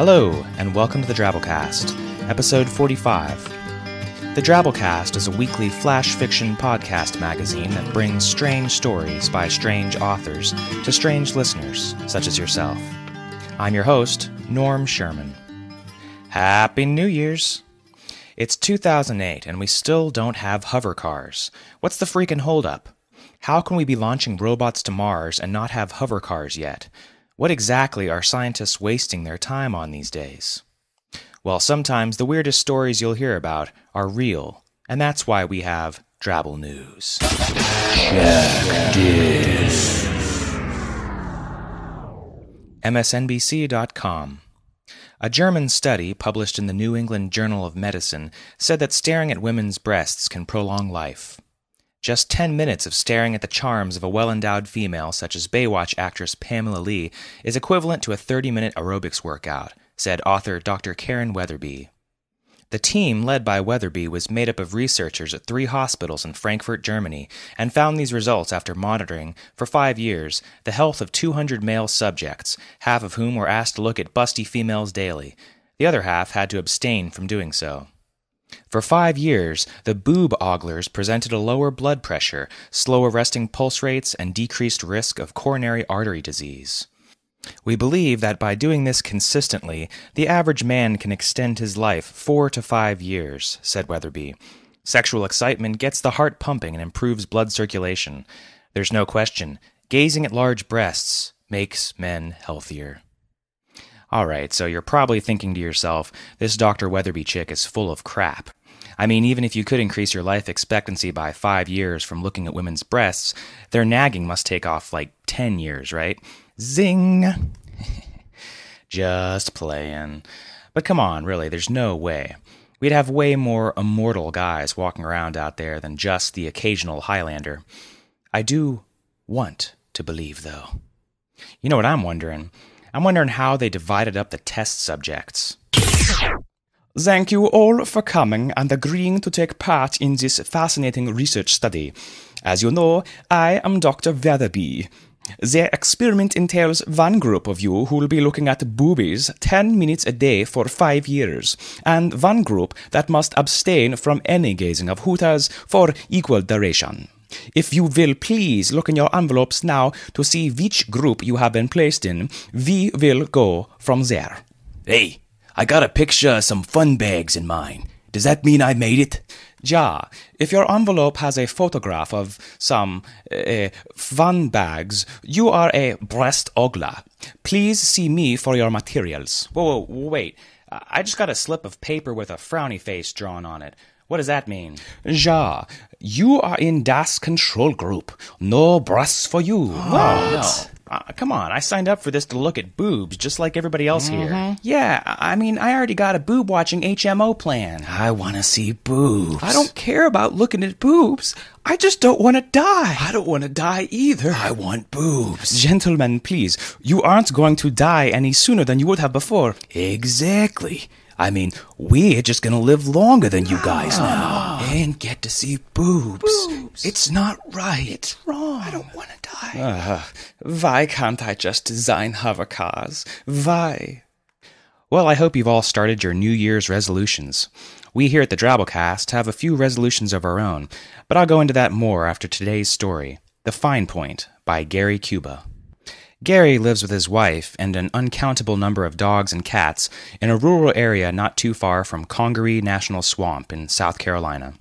Hello, and welcome to the Drabblecast, episode 45. The Drabblecast is a weekly flash fiction podcast magazine that brings strange stories by strange authors to strange listeners, such as yourself. I'm your host, Norm Sherman. Happy New Year's! It's 2008, and we still don't have hover cars. What's the freaking holdup? How can we be launching robots to Mars and not have hover cars yet? What exactly are scientists wasting their time on these days? Well, sometimes the weirdest stories you'll hear about are real, and that's why we have Drabble News. Check this. MSNBC.com. A German study published in the New England Journal of Medicine said that staring at women's breasts can prolong life. Just 10 minutes of staring at the charms of a well endowed female, such as Baywatch actress Pamela Lee, is equivalent to a 30 minute aerobics workout, said author Dr. Karen Weatherby. The team, led by Weatherby, was made up of researchers at three hospitals in Frankfurt, Germany, and found these results after monitoring, for five years, the health of 200 male subjects, half of whom were asked to look at busty females daily. The other half had to abstain from doing so. For five years, the boob oglers presented a lower blood pressure, slower resting pulse rates, and decreased risk of coronary artery disease. We believe that by doing this consistently, the average man can extend his life four to five years, said Weatherby. Sexual excitement gets the heart pumping and improves blood circulation. There's no question, gazing at large breasts makes men healthier. All right, so you're probably thinking to yourself, this Dr. Weatherby chick is full of crap. I mean, even if you could increase your life expectancy by five years from looking at women's breasts, their nagging must take off like 10 years, right? Zing! Just playing. But come on, really, there's no way. We'd have way more immortal guys walking around out there than just the occasional Highlander. I do want to believe, though. You know what I'm wondering? I'm wondering how they divided up the test subjects. Thank you all for coming and agreeing to take part in this fascinating research study. As you know, I am Dr. Weatherby. The experiment entails one group of you who will be looking at boobies 10 minutes a day for 5 years, and one group that must abstain from any gazing of hooters for equal duration. If you will please look in your envelopes now to see which group you have been placed in, we will go from there. Hey, I got a picture of some fun bags in mine. Does that mean I made it? Ja, if your envelope has a photograph of some uh, fun bags, you are a breast ogler. Please see me for your materials. Whoa, whoa, wait. I just got a slip of paper with a frowny face drawn on it. What does that mean? Ja, you are in Das Control Group. No breasts for you. What? No. Uh, come on, I signed up for this to look at boobs just like everybody else Mm-hmm. here. Yeah, I mean, I already got a boob watching HMO plan. I want to see boobs. I don't care about looking at boobs. I just don't want to die. I don't want to die either. I want boobs. Gentlemen, please, you aren't going to die any sooner than you would have before. Exactly. I mean, we're just gonna live longer than you guys now and get to see boobs. Boobs. It's not right. It's wrong. I don't want to die. Uh, why can't I just design hover cars? Why? Well, I hope you've all started your New Year's resolutions. We here at the Drabblecast have a few resolutions of our own, but I'll go into that more after today's story The Fine Point by Gary Cuba. Gary lives with his wife and an uncountable number of dogs and cats in a rural area not too far from Congaree National Swamp in South Carolina.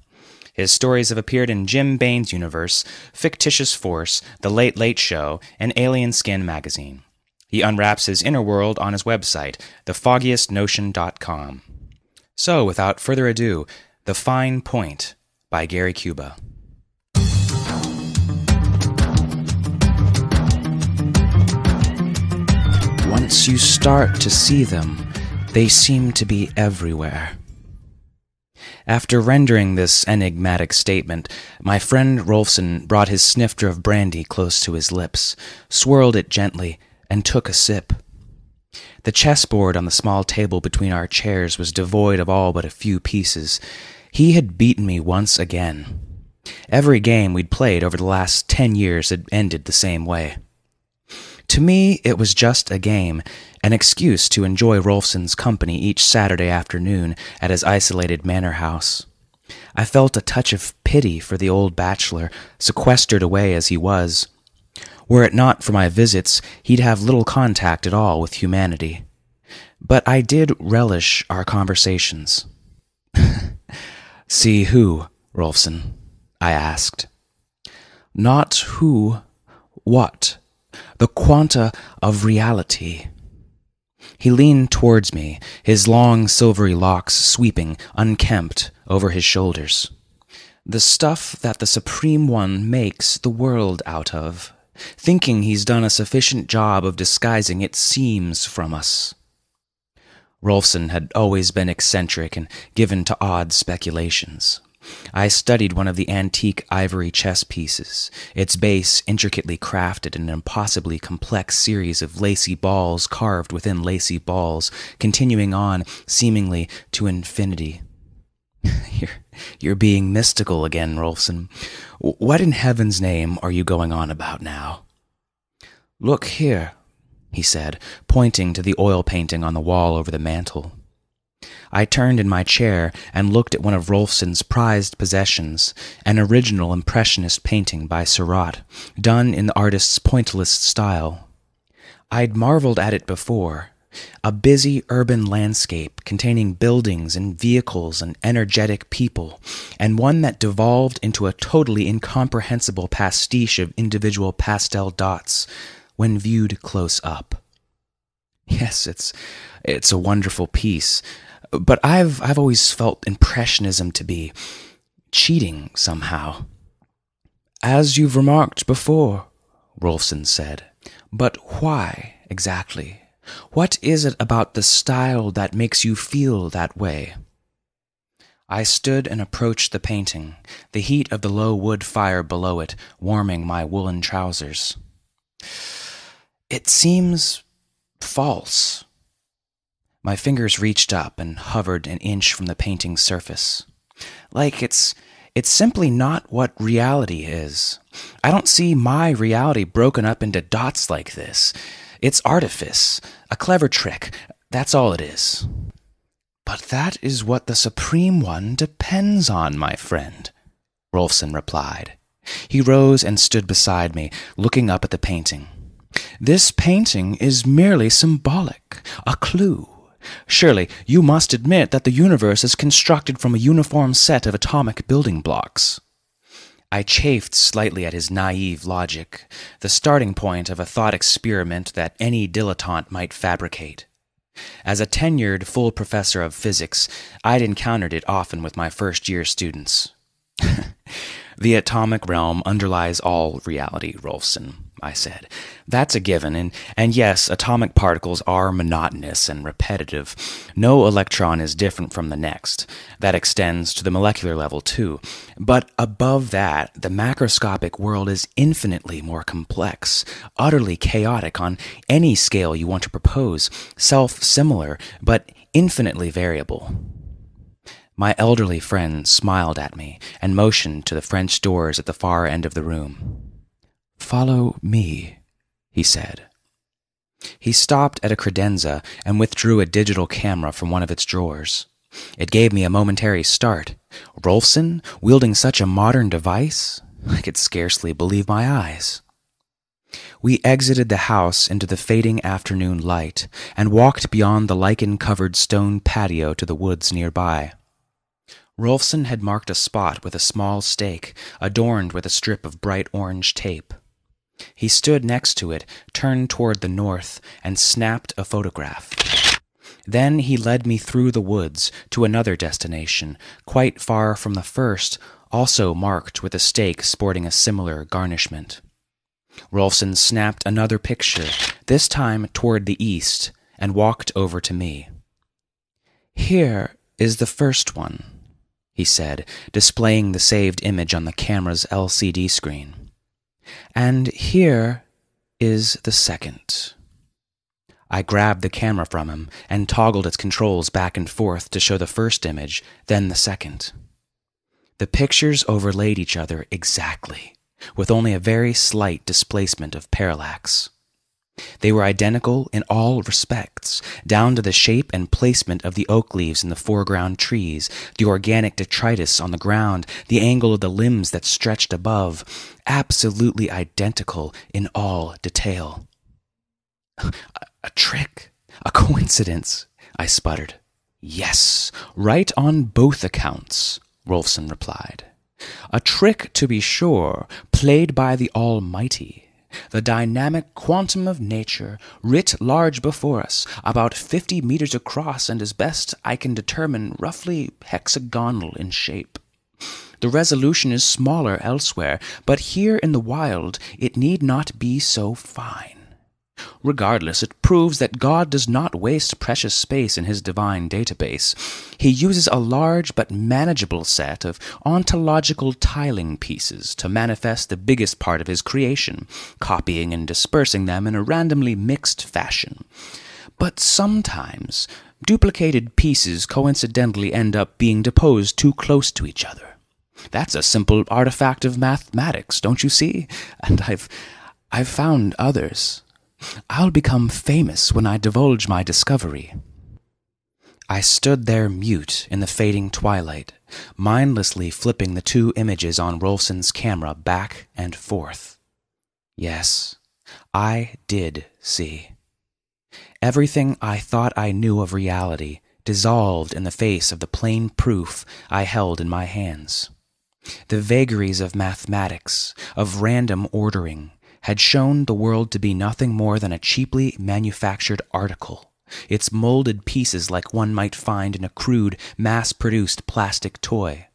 His stories have appeared in Jim Baen's Universe, Fictitious Force, The Late Late Show, and Alien Skin magazine. He unwraps his inner world on his website, thefoggiestnotion.com. So, without further ado, The Fine Point by Gary Cuba. Once you start to see them, they seem to be everywhere. After rendering this enigmatic statement, my friend Rolfson brought his snifter of brandy close to his lips, swirled it gently, and took a sip. The chessboard on the small table between our chairs was devoid of all but a few pieces. He had beaten me once again. Every game we'd played over the last ten years had ended the same way. To me, it was just a game, an excuse to enjoy Rolfson's company each Saturday afternoon at his isolated manor house. I felt a touch of pity for the old bachelor, sequestered away as he was. Were it not for my visits, he'd have little contact at all with humanity. But I did relish our conversations. See who, Rolfson? I asked. Not who, what? The quanta of reality. He leaned towards me, his long silvery locks sweeping, unkempt, over his shoulders. The stuff that the Supreme One makes the world out of, thinking he's done a sufficient job of disguising its seams from us. Rolfson had always been eccentric and given to odd speculations. I studied one of the antique ivory chess pieces, its base intricately crafted in an impossibly complex series of lacy balls carved within lacy balls, continuing on, seemingly, to infinity. you're, you're being mystical again, Rolfson. What in heaven's name are you going on about now? Look here, he said, pointing to the oil painting on the wall over the mantel. I turned in my chair and looked at one of Rolfson's prized possessions, an original Impressionist painting by Seurat, done in the artist's pointillist style. I'd marveled at it before. A busy urban landscape containing buildings and vehicles and energetic people, and one that devolved into a totally incomprehensible pastiche of individual pastel dots when viewed close up. Yes, it's it's a wonderful piece, but I've I've always felt impressionism to be cheating somehow. As you've remarked before, Rolfson said. But why exactly? What is it about the style that makes you feel that way? I stood and approached the painting, the heat of the low wood fire below it warming my woolen trousers. It seems false, my fingers reached up and hovered an inch from the painting's surface. Like it's it's simply not what reality is. I don't see my reality broken up into dots like this. It's artifice, a clever trick. That's all it is. But that is what the Supreme One depends on, my friend, Rolfson replied. He rose and stood beside me, looking up at the painting. This painting is merely symbolic, a clue. Surely you must admit that the universe is constructed from a uniform set of atomic building blocks. I chafed slightly at his naive logic, the starting point of a thought experiment that any dilettante might fabricate. As a tenured full professor of physics, I'd encountered it often with my first year students. the atomic realm underlies all reality, Rolfson. I said. That's a given, and, and yes, atomic particles are monotonous and repetitive. No electron is different from the next. That extends to the molecular level, too. But above that, the macroscopic world is infinitely more complex, utterly chaotic on any scale you want to propose, self similar, but infinitely variable. My elderly friend smiled at me and motioned to the French doors at the far end of the room. Follow me, he said. He stopped at a credenza and withdrew a digital camera from one of its drawers. It gave me a momentary start. Rolfson, wielding such a modern device? I could scarcely believe my eyes. We exited the house into the fading afternoon light and walked beyond the lichen covered stone patio to the woods nearby. Rolfson had marked a spot with a small stake adorned with a strip of bright orange tape. He stood next to it, turned toward the north, and snapped a photograph. Then he led me through the woods to another destination, quite far from the first, also marked with a stake sporting a similar garnishment. Rolfson snapped another picture, this time toward the east, and walked over to me. Here is the first one, he said, displaying the saved image on the camera's LCD screen. And here is the second. I grabbed the camera from him and toggled its controls back and forth to show the first image, then the second. The pictures overlaid each other exactly, with only a very slight displacement of parallax. They were identical in all respects, down to the shape and placement of the oak leaves in the foreground trees, the organic detritus on the ground, the angle of the limbs that stretched above, absolutely identical in all detail. A, a trick, a coincidence, I sputtered. Yes, right on both accounts, Rolfson replied. A trick, to be sure, played by the Almighty the dynamic quantum of nature, writ large before us, about fifty meters across, and as best I can determine, roughly hexagonal in shape. The resolution is smaller elsewhere, but here in the wild it need not be so fine. Regardless, it proves that God does not waste precious space in his divine database. He uses a large but manageable set of ontological tiling pieces to manifest the biggest part of his creation, copying and dispersing them in a randomly mixed fashion. But sometimes, duplicated pieces coincidentally end up being deposed too close to each other. That's a simple artifact of mathematics, don't you see? And I've I've found others. I'll become famous when I divulge my discovery. I stood there mute in the fading twilight, mindlessly flipping the two images on Rolfson's camera back and forth. Yes, I did see. Everything I thought I knew of reality dissolved in the face of the plain proof I held in my hands. The vagaries of mathematics, of random ordering, had shown the world to be nothing more than a cheaply manufactured article, its molded pieces like one might find in a crude, mass produced plastic toy.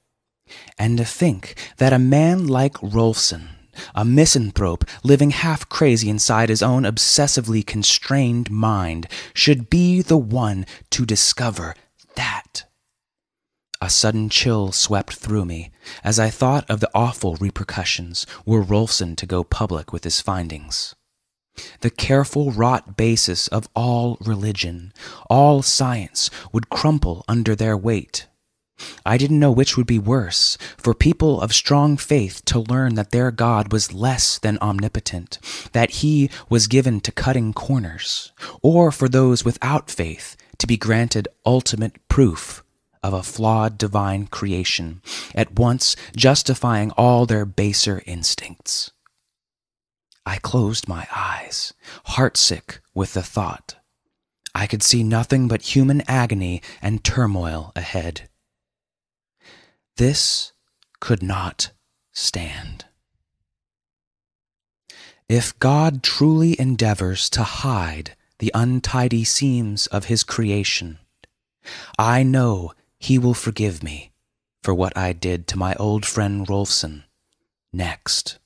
And to think that a man like Rolfson, a misanthrope living half crazy inside his own obsessively constrained mind, should be the one to discover that. A sudden chill swept through me as I thought of the awful repercussions were Rolfson to go public with his findings. The careful wrought basis of all religion, all science, would crumple under their weight. I didn't know which would be worse for people of strong faith to learn that their God was less than omnipotent, that he was given to cutting corners, or for those without faith to be granted ultimate proof of a flawed divine creation, at once justifying all their baser instincts. I closed my eyes, heartsick with the thought. I could see nothing but human agony and turmoil ahead. This could not stand. If God truly endeavors to hide the untidy seams of his creation, I know he will forgive me for what I did to my old friend Rolfson next.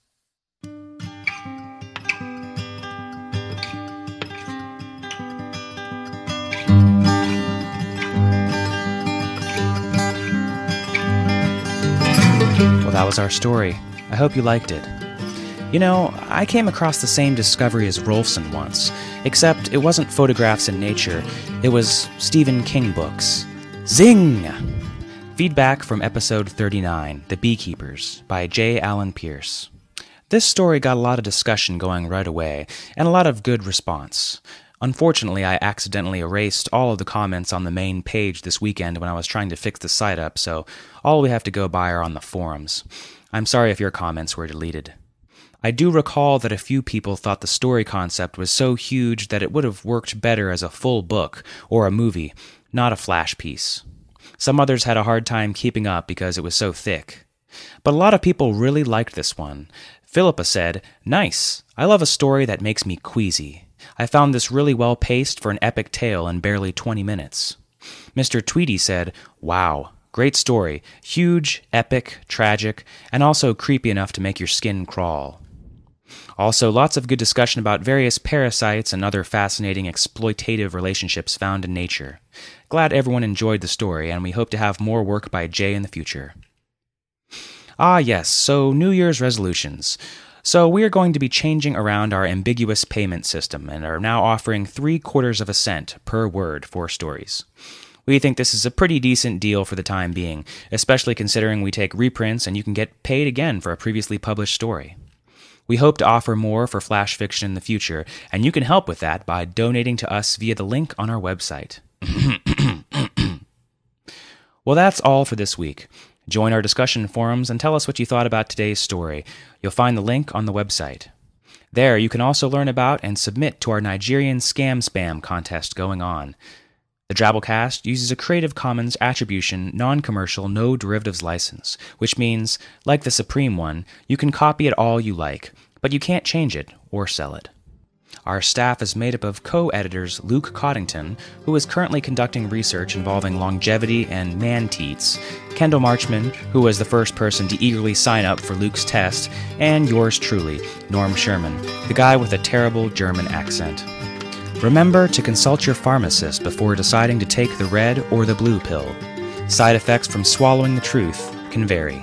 Well, that was our story. I hope you liked it. You know, I came across the same discovery as Rolfson once, except it wasn't photographs in nature, it was Stephen King books. Zing! Feedback from episode 39, The Beekeepers, by J. Allen Pierce. This story got a lot of discussion going right away, and a lot of good response. Unfortunately, I accidentally erased all of the comments on the main page this weekend when I was trying to fix the site up, so all we have to go by are on the forums. I'm sorry if your comments were deleted. I do recall that a few people thought the story concept was so huge that it would have worked better as a full book or a movie, not a flash piece. Some others had a hard time keeping up because it was so thick. But a lot of people really liked this one. Philippa said, Nice. I love a story that makes me queasy. I found this really well paced for an epic tale in barely 20 minutes. Mr. Tweedy said, Wow. Great story. Huge, epic, tragic, and also creepy enough to make your skin crawl. Also, lots of good discussion about various parasites and other fascinating exploitative relationships found in nature. Glad everyone enjoyed the story, and we hope to have more work by Jay in the future. Ah, yes, so New Year's resolutions. So, we are going to be changing around our ambiguous payment system and are now offering three quarters of a cent per word for stories. We think this is a pretty decent deal for the time being, especially considering we take reprints and you can get paid again for a previously published story. We hope to offer more for Flash Fiction in the future, and you can help with that by donating to us via the link on our website. well, that's all for this week. Join our discussion forums and tell us what you thought about today's story. You'll find the link on the website. There, you can also learn about and submit to our Nigerian Scam Spam contest going on. The Drabblecast uses a Creative Commons Attribution, Non Commercial, No Derivatives license, which means, like the Supreme one, you can copy it all you like, but you can't change it or sell it. Our staff is made up of co editors Luke Coddington, who is currently conducting research involving longevity and man teats, Kendall Marchman, who was the first person to eagerly sign up for Luke's test, and yours truly, Norm Sherman, the guy with a terrible German accent. Remember to consult your pharmacist before deciding to take the red or the blue pill. Side effects from swallowing the truth can vary.